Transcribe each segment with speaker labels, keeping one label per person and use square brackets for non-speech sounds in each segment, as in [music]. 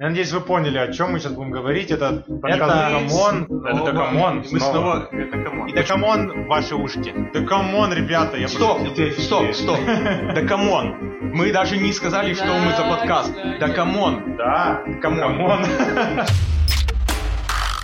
Speaker 1: Я надеюсь, вы поняли, о чем мы сейчас будем говорить. Это подкаст
Speaker 2: Это-
Speaker 1: Дакамон. Это Дакамон.
Speaker 2: Мы
Speaker 1: снова.
Speaker 2: снова... Это come on.
Speaker 1: И Дакамон в ваши ушки. Дакамон, ребята, я
Speaker 2: Стоп,
Speaker 1: пошутил.
Speaker 2: стоп, стоп. [laughs] Да come on. Мы даже не сказали, что мы за подкаст. Да come on.
Speaker 1: Да,
Speaker 2: come on. [laughs]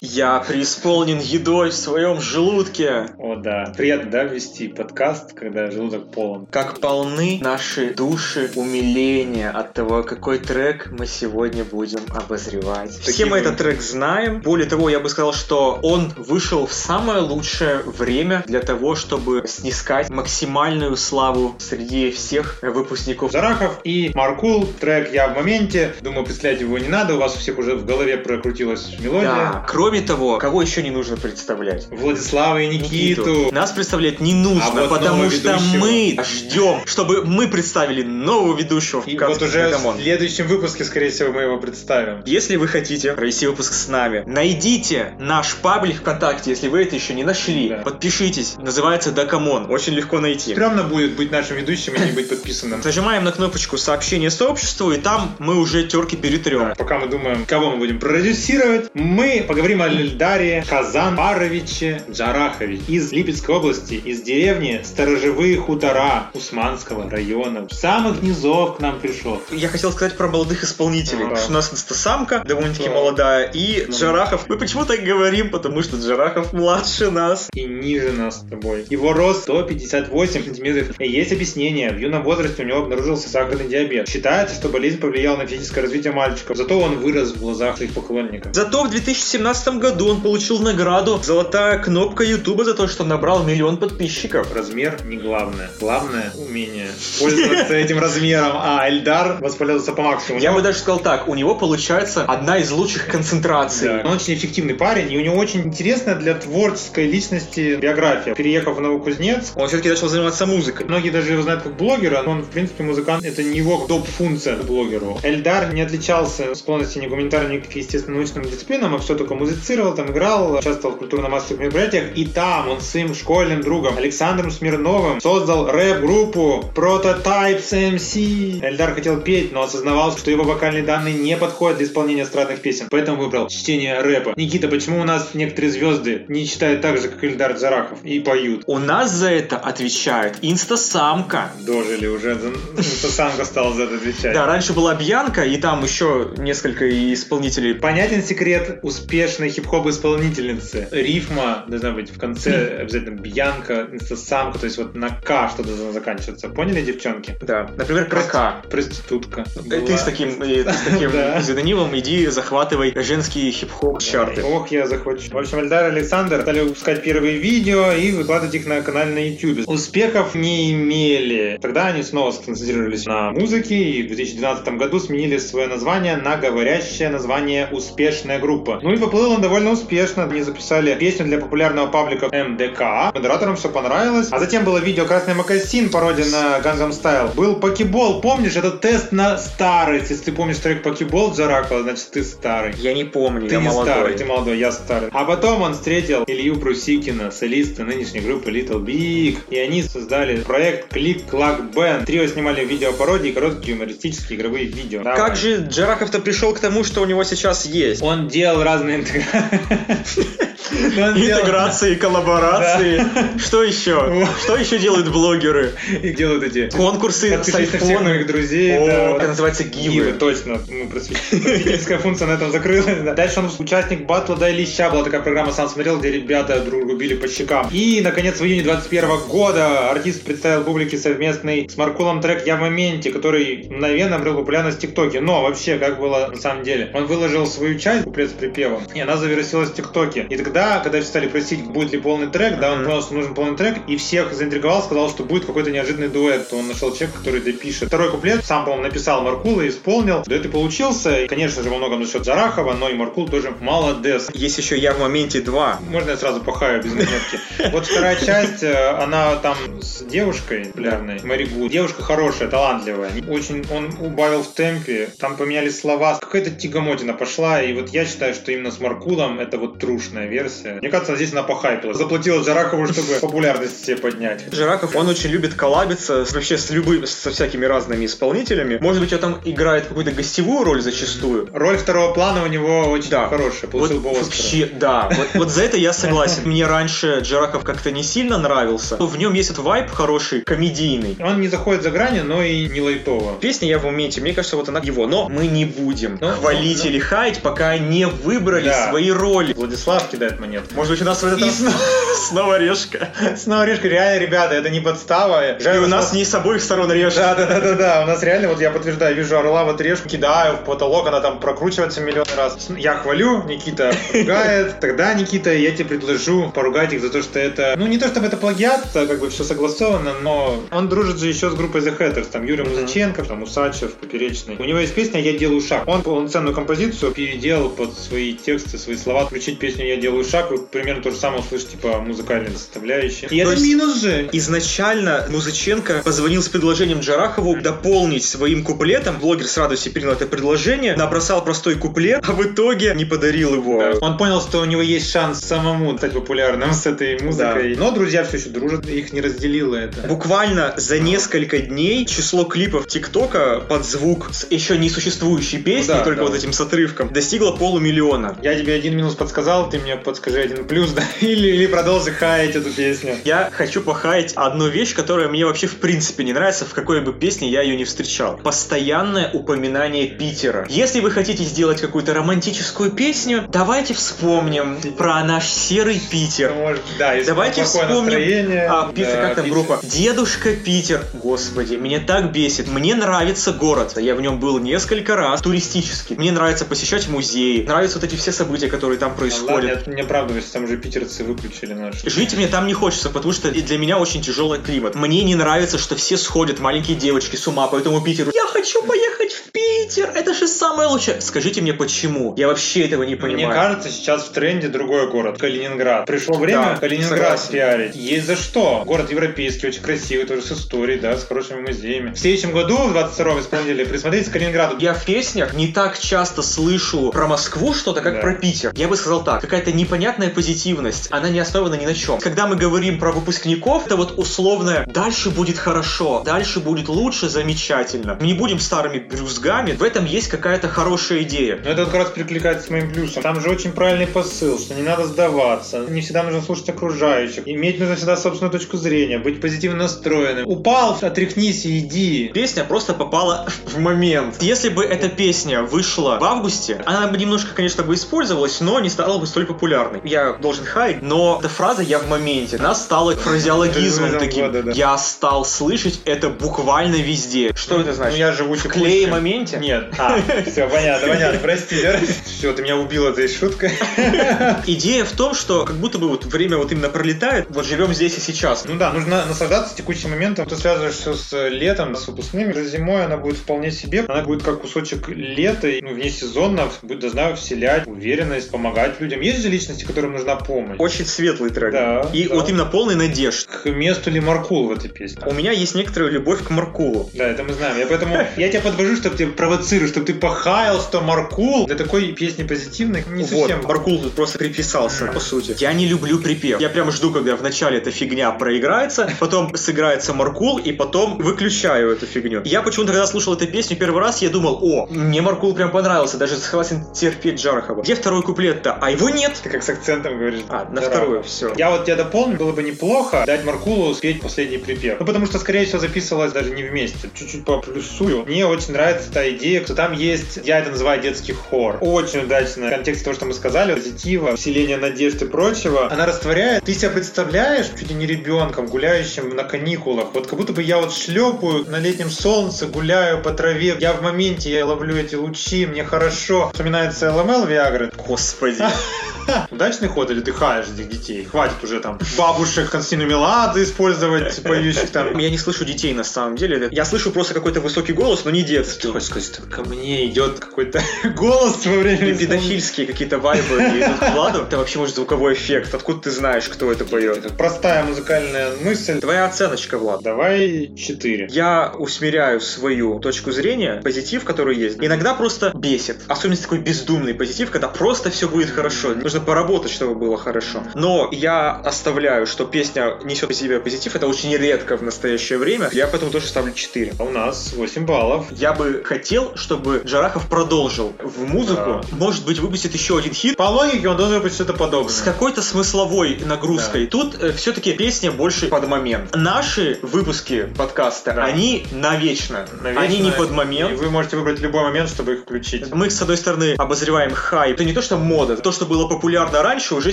Speaker 3: Я преисполнен едой в своем желудке.
Speaker 4: О, да. Приятно, да, вести подкаст, когда желудок полон.
Speaker 3: Как полны наши души умиления от того, какой трек мы сегодня будем обозревать. Все мы этот трек знаем. Более того, я бы сказал, что он вышел в самое лучшее время для того, чтобы снискать максимальную славу среди всех выпускников.
Speaker 4: Джарахов и Маркул, трек «Я в моменте». Думаю, представлять его не надо, у вас у всех уже в голове прокрутилась мелодия.
Speaker 3: Да. Кроме того, кого еще не нужно представлять?
Speaker 4: Владислава и Никиту.
Speaker 3: Нас представлять не нужно,
Speaker 4: А вот
Speaker 3: потому что
Speaker 4: ведущего.
Speaker 3: мы ждем, чтобы мы представили нового ведущего
Speaker 4: И вот уже
Speaker 3: «Дакамон».
Speaker 4: в следующем выпуске, скорее всего, мы его представим.
Speaker 3: Если вы хотите провести выпуск с нами, найдите наш паблик ВКонтакте, если вы это еще не нашли.
Speaker 4: Да.
Speaker 3: Подпишитесь. Называется Дакамон. Очень легко найти.
Speaker 4: Стрёмно будет быть нашим ведущим и не быть подписанным.
Speaker 3: Нажимаем на кнопочку сообщение сообществу, и там мы уже терки перетрем.
Speaker 4: Пока мы думаем, кого мы будем продюсировать, мы поговорим о Эльдаре Казанпаровиче Джарахове из Липецкой области, из деревни Сторожевые хутора Усманского района. С самых низов к нам пришел.
Speaker 3: Я хотел сказать про молодых исполнителей.
Speaker 4: Ага.
Speaker 3: Что у нас инстасамка довольно-таки
Speaker 4: Да.
Speaker 3: молодая, и Джарахов. Мы почему так говорим? Потому что Джарахов младше нас.
Speaker 4: И ниже нас с тобой. Его рост 158 сантиметров. Есть объяснение. В юном возрасте у него обнаружился сахарный диабет. Считается, что болезнь повлияла на физическое развитие мальчика. Зато он вырос в глазах своих поклонников.
Speaker 3: Зато в 2017 году он получил награду «Золотая кнопка Ютуба» за то, что набрал миллион подписчиков.
Speaker 4: Размер не главное. Главное умение пользоваться этим размером. А Эльдар воспользовался по максимуму.
Speaker 3: Я бы даже сказал так, у него получается одна из лучших концентраций.
Speaker 4: Он очень эффективный парень, и у него очень интересная для творческой личности биография. Переехав в Новокузнецк,
Speaker 3: Он все-таки начал заниматься музыкой.
Speaker 4: Многие даже его знают как блогера, но он, в принципе, музыкант. Это не его доп-функция блогеру. Эльдар не отличался склонностью ни гуманитарным, ни к естественно-научным дисциплинам, а все только музицировал, там играл, участвовал в культурно-массовых мероприятиях. И там он с своим школьным другом Александром Смирновым создал рэп-группу Prototypes MC. Эльдар хотел петь, но осознавал, что его вокальные данные не подходят для исполнения эстрадных песен, поэтому выбрал чтение рэпа. Никита, почему у нас некоторые звезды не читают так же, как Эльдар Зарахов, и поют?
Speaker 3: У нас за это отвечает инстасамка.
Speaker 4: Дожили уже, самка стал за это отвечать.
Speaker 3: Да, раньше была Бьянка, и там еще несколько исполнителей.
Speaker 4: Понятен секрет успешной хип-хоп исполнительницы. Рифма должна быть в конце [laughs] обязательно Бьянка, инстасамка, то есть вот на К что должно заканчиваться. Поняли, девчонки?
Speaker 3: Да, например, Крака.
Speaker 4: Проститутка.
Speaker 3: Э, Ты с таким, э, с [laughs] таким псевдонимом иди захватывай женские хип-хоп чарты.
Speaker 4: Ох, я захочу. В общем, Эльдар Александр стали выпускать первые видео и выкладывать их на канале на YouTube. Успехов не имели. Тогда они снова сконцентрировались на музыке и в 2012 году сменили свое название на говорящее название «Успешная группа». Ну и поплыл он довольно успешно. Они записали песню для популярного паблика МДК. Модераторам все понравилось. А затем было видео «Красный Макасин», пародия на Gangnam Style. Был покебол, помнишь? Это тест на старость. Если ты помнишь трек покебол Джаракова, значит ты старый.
Speaker 3: Я не помню,
Speaker 4: Ты
Speaker 3: я
Speaker 4: не
Speaker 3: молодой.
Speaker 4: старый, ты молодой, я старый. А потом он встретил Илью Прусикина, солиста нынешней группы Little Big. И они создали проект Click Clack Band. Трио снимали видео-пародии, короткие юмористические игровые видео. Давай.
Speaker 3: Как же Джарахов-то пришел к тому, что у него сейчас есть?
Speaker 4: Он делал разные Okay. [laughs] [laughs] интеграции.
Speaker 3: Интеграции, коллаборации. Что еще? Что еще делают блогеры?
Speaker 4: И делают эти
Speaker 3: Конкурсы с
Speaker 4: Подпишись на всех
Speaker 3: айфона.
Speaker 4: моих друзей.
Speaker 3: Это называется
Speaker 4: Гивы, точно. Ну, просвет- просветительская функция на этом закрылась. да. Дальше он участник батла до Леща. Была такая программа, сам смотрел, где ребята друг друга били по щекам. И, наконец, в июне 21 года артист представил публике совместный с Маркулом трек «Я в моменте», который мгновенно обрел популярность в ТикТоке. Но вообще, как было на самом деле? Он выложил свою часть, куплет с припевом, и она завирусилась в ТикТоке. И тогда, когда все стали просить, будет ли полный трек, да, он понял, что нужен полный трек, и всех заинтриговал, сказал, что будет какой-то неожиданный дуэт. Он нашел человека, который допишет. Второй куплет сам, по-моему, написал Маркул и исполнил. Дуэт и получился. И, конечно же, во многом за счет Зарахова, но и Маркул тоже молодец.
Speaker 3: Есть еще я в моменте 2.
Speaker 4: Можно я сразу похаю без монетки? [laughs] Вот вторая часть, э, она там с девушкой популярной, Мэри Гуд. Девушка хорошая, талантливая. Очень он убавил в темпе, там поменялись слова. Какая-то тягомотина пошла, и вот я считаю, что именно с Маркулом это вот трушная версия. Версия. Мне кажется, здесь она похайпила. Заплатила Джаракову, чтобы популярность себе поднять.
Speaker 3: Жираков, он очень любит коллабиться с- вообще с любыми, со всякими разными исполнителями. Может быть, он там играет какую-то гостевую роль зачастую.
Speaker 4: Роль второго плана у него очень
Speaker 3: Да.
Speaker 4: хорошая.
Speaker 3: Вот
Speaker 4: Получил бы Оскара.
Speaker 3: вообще, да. Вот, вот за это я согласен. Мне раньше Джараков как-то не сильно нравился. В нем есть этот вайб хороший, комедийный.
Speaker 4: Он не заходит за грани, но и не лайтово.
Speaker 3: Песня я в моменте, мне кажется, вот она его. Но мы не будем
Speaker 4: Ну,
Speaker 3: хвалить
Speaker 4: ну,
Speaker 3: или хаять, пока не выбрали
Speaker 4: Да.
Speaker 3: свои роли.
Speaker 4: Владислав кидает монет.
Speaker 3: Может быть, у нас в этот
Speaker 4: И
Speaker 3: раз [laughs] снова решка.
Speaker 4: Снова решка, реально, ребята, это не подстава.
Speaker 3: И
Speaker 4: Жаль,
Speaker 3: у
Speaker 4: что-
Speaker 3: нас не с обоих сторон решка.
Speaker 4: Да, да, да, да, да. У нас реально, вот я подтверждаю, вижу орла в отрежку, кидаю в потолок, она там прокручивается миллион раз. Я хвалю, Никита ругает. [laughs] Тогда, Никита, я тебе предложу поругать их за то, что это... Ну, не то, чтобы это плагиат, а как бы все согласовано, но он дружит же еще с группой The Hatters. Там Юрий Музыченко, там Усачев, Поперечный. У него есть песня «Я делаю шаг». Он полноценную композицию переделал под свои тексты, свои слова. Включить песню «Я делаю шаг», вы примерно то же самое услышите по музыкальной составляющей. И
Speaker 3: То
Speaker 4: это
Speaker 3: есть-
Speaker 4: минус же.
Speaker 3: Изначально Музыченко позвонил с предложением Джарахову дополнить своим куплетом. Блогер с радостью принял это предложение, набросал простой куплет, а в итоге не подарил его.
Speaker 4: Да. Он понял, что у него есть шанс самому стать популярным с этой музыкой. Но друзья все еще дружат, их не разделило это.
Speaker 3: Буквально за несколько дней число клипов ТикТока под звук с еще не существующей песни,
Speaker 4: Ну да,
Speaker 3: только
Speaker 4: да.
Speaker 3: вот этим с отрывком, достигло полумиллиона.
Speaker 4: Я тебе один минус подсказал, ты мне подскажи один плюс, [laughs] да? Или, или продолжи хаять эту песню.
Speaker 3: Я хочу похаять одну вещь, которая мне вообще в принципе не нравится, в какой бы песне я ее не встречал. Постоянное упоминание Питера. Если вы хотите сделать какую-то романтическую песню, давайте вспомним про наш серый Питер.
Speaker 4: Ну, может, да, если
Speaker 3: Давайте вспомним,
Speaker 4: настроение,
Speaker 3: а, Питер,
Speaker 4: да,
Speaker 3: как там
Speaker 4: Питер.
Speaker 3: группа? Дедушка Питер. Господи, меня так бесит. Мне нравится город. Я в нем был несколько раз. Туристический. Мне нравится посещать музеи. Нравятся вот эти все события, которые там
Speaker 4: Ладно,
Speaker 3: происходят.
Speaker 4: я не оправдываюсь, там уже питерцы выключили наш.
Speaker 3: Жить мне там не хочется, потому что для меня очень тяжелый климат. Мне не нравится, что все сходят, маленькие девочки, с ума по этому Питеру. Я хочу поехать в Питер! Это же самое лучшее! Скажите мне, почему? Я вообще этого не понимаю.
Speaker 4: Мне кажется, сейчас в тренде другой город, Калининград. Пришло время
Speaker 3: Да,
Speaker 4: Калининград пиарить. Есть за что. Город европейский, очень красивый, тоже с историей, да, с хорошими музеями. В следующем году, в 22-м исполнителе, присмотритесь к Калининграду.
Speaker 3: Я в песнях не так часто слышу про Москву что-то, как
Speaker 4: Да.
Speaker 3: про Питер. Я бы сказал так, какая-то непонятная позитивность, она не основана ни на чем. Когда мы говорим про выпускников, это вот условное «дальше будет хорошо», «дальше будет лучше», «замечательно». Мы не будем старыми брюзгами, в этом есть какая-то хорошая идея.
Speaker 4: Но это вот как раз перекликается с моим плюсом. Там же очень правильный посыл, что не надо сдаваться, не всегда нужно слушать окружающих, иметь нужно всегда собственную точку зрения, быть позитивно настроенным. Упал, отряхнись и иди.
Speaker 3: Песня просто попала в момент. Если бы эта песня вышла в августе, она бы немножко, конечно, бы использовалась, но не стала бы столь популярной. Я должен хаять, но эта фраза «я в моменте», она стала фразеологизмом таким.
Speaker 4: да.
Speaker 3: Я стал слышать это буквально везде. Что это значит?
Speaker 4: Ну я живу
Speaker 3: в клее моменте?
Speaker 4: Нет. А, все, понятно, понятно, прости? Все, ты меня убил этой шуткой. [laughs]
Speaker 3: Идея в том, что как будто бы вот время вот именно пролетает, вот живем здесь и сейчас.
Speaker 4: Ну да, нужно наслаждаться текущим моментом. Ты связываешь все с летом, с выпускными. За зимой она будет вполне себе. Она будет как кусочек лета, ну, вне сезонно, будет, должна вселять уверенность, помогать людям. Есть же личности, которым нужна помощь.
Speaker 3: Очень светлый трек.
Speaker 4: Да,
Speaker 3: и
Speaker 4: да.
Speaker 3: вот именно полный надежд.
Speaker 4: К месту ли Маркул в этой песне?
Speaker 3: У меня есть некоторая любовь к Маркулу.
Speaker 4: Да, это мы знаем. Я поэтому я тебя подвожу, чтобы тебя провоцирую, чтобы ты похаял, что Маркул для такой песни позитивной не
Speaker 3: Вот,
Speaker 4: совсем.
Speaker 3: Маркул тут просто приписался, по сути. Я не люблю припев. Я прям жду, когда вначале эта фигня проиграется, потом сыграется Маркул, и потом выключаю эту фигню. Я почему-то, когда слушал эту песню первый раз, я думал, о, мне Маркул прям понравился, даже согласен терпеть Джарахова. Где второй куплет-то? А его нет.
Speaker 4: Ты как с акцентом говоришь.
Speaker 3: А, на
Speaker 4: Здорово.
Speaker 3: вторую, все.
Speaker 4: Я вот тебя дополню, было бы неплохо дать Маркулу спеть последний припев. Ну, потому что, скорее всего, записывалось даже не вместе. Чуть-чуть поплюсую. Мне очень нравится та идея, что там есть, я это называю детский хор. Очень удачно в контексте того, что мы сказали, позитива, вселения надежд и прочего. Она растворяет. Ты себя представляешь чуть ли не ребенком, гуляющим на каникулах. Вот как будто бы я вот шлепаю на летнем солнце, гуляю по траве. Я в моменте, я ловлю эти лучи, мне хорошо. Вспоминается ЛМЛ Виагры.
Speaker 3: Господи. [laughs]
Speaker 4: Удачный ход или ты хаешь этих детей? Хватит уже там бабушек Константину Меладзе использовать, поющих там.
Speaker 3: Я не слышу детей на самом деле. Я слышу просто какой-то высокий голос, но не детский.
Speaker 4: Ты хочешь сказать, ко мне идет какой-то [laughs] голос во время
Speaker 3: Педофильские какие-то вайбы идут к Владу. Это вообще может звуковой эффект. Откуда ты знаешь, кто это поет?
Speaker 4: Это простая музыкальная мысль.
Speaker 3: Твоя оценочка, Влад.
Speaker 4: Давай 4.
Speaker 3: Я усмиряю свою точку зрения, позитив, который есть. Иногда просто бесит. Особенно такой бездумный позитив, когда просто все будет хорошо. Нужно нужно поработать, чтобы было хорошо. Но я оставляю, что песня несет в себе позитив. Это очень редко в настоящее время. Я поэтому тоже ставлю 4.
Speaker 4: А у нас 8 баллов.
Speaker 3: Я бы хотел, чтобы Джарахов продолжил в музыку. Может быть, выпустит еще один хит.
Speaker 4: По логике он должен выпустить что-то подобное.
Speaker 3: С какой-то смысловой нагрузкой. Тут э, все-таки песня больше под момент. Наши выпуски подкаста,
Speaker 4: Да.
Speaker 3: они навечно.
Speaker 4: Навечно.
Speaker 3: Они не под
Speaker 4: И
Speaker 3: момент.
Speaker 4: вы можете выбрать любой момент, чтобы их включить.
Speaker 3: Мы, с одной стороны, обозреваем хайп. Это не то, что мода. То, что было популярно раньше, уже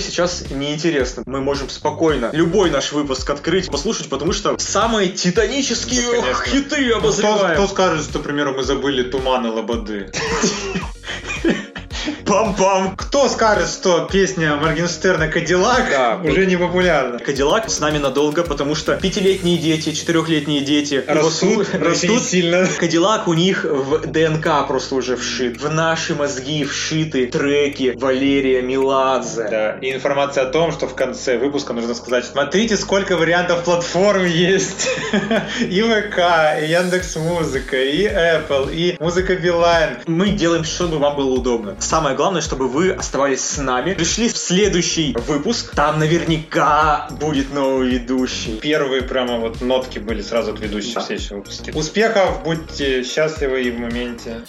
Speaker 3: сейчас неинтересно. Мы можем спокойно любой наш выпуск открыть, послушать, потому что самые титанические
Speaker 4: Ну, конечно.
Speaker 3: хиты
Speaker 4: Ну, Кто,
Speaker 3: обозреваем.
Speaker 4: кто скажет, что, к примеру, мы забыли туманы Лободы? [laughs]
Speaker 3: Пам-пам.
Speaker 4: Кто скажет, что песня Моргенштерна «Кадиллак»
Speaker 3: Да.
Speaker 4: уже не популярна?
Speaker 3: Кадиллак с нами надолго, потому что пятилетние дети, четырехлетние дети
Speaker 4: Растут,
Speaker 3: растут,
Speaker 4: сильно.
Speaker 3: Кадиллак у них в ДНК просто уже вшит. В наши мозги вшиты треки Валерия Меладзе.
Speaker 4: Да, и информация о том, что в конце выпуска нужно сказать, смотрите, сколько вариантов платформ есть. [laughs] И ВК, и Яндекс Музыка, и Apple, и Музыка Билайн.
Speaker 3: Мы делаем, чтобы вам было удобно. Самое главное, чтобы вы оставались с нами. Пришли в следующий выпуск. Там наверняка будет новый ведущий.
Speaker 4: Первые прямо вот нотки были сразу от ведущих
Speaker 3: Да.
Speaker 4: следующего выпуска. Успехов, будьте счастливы и в моменте.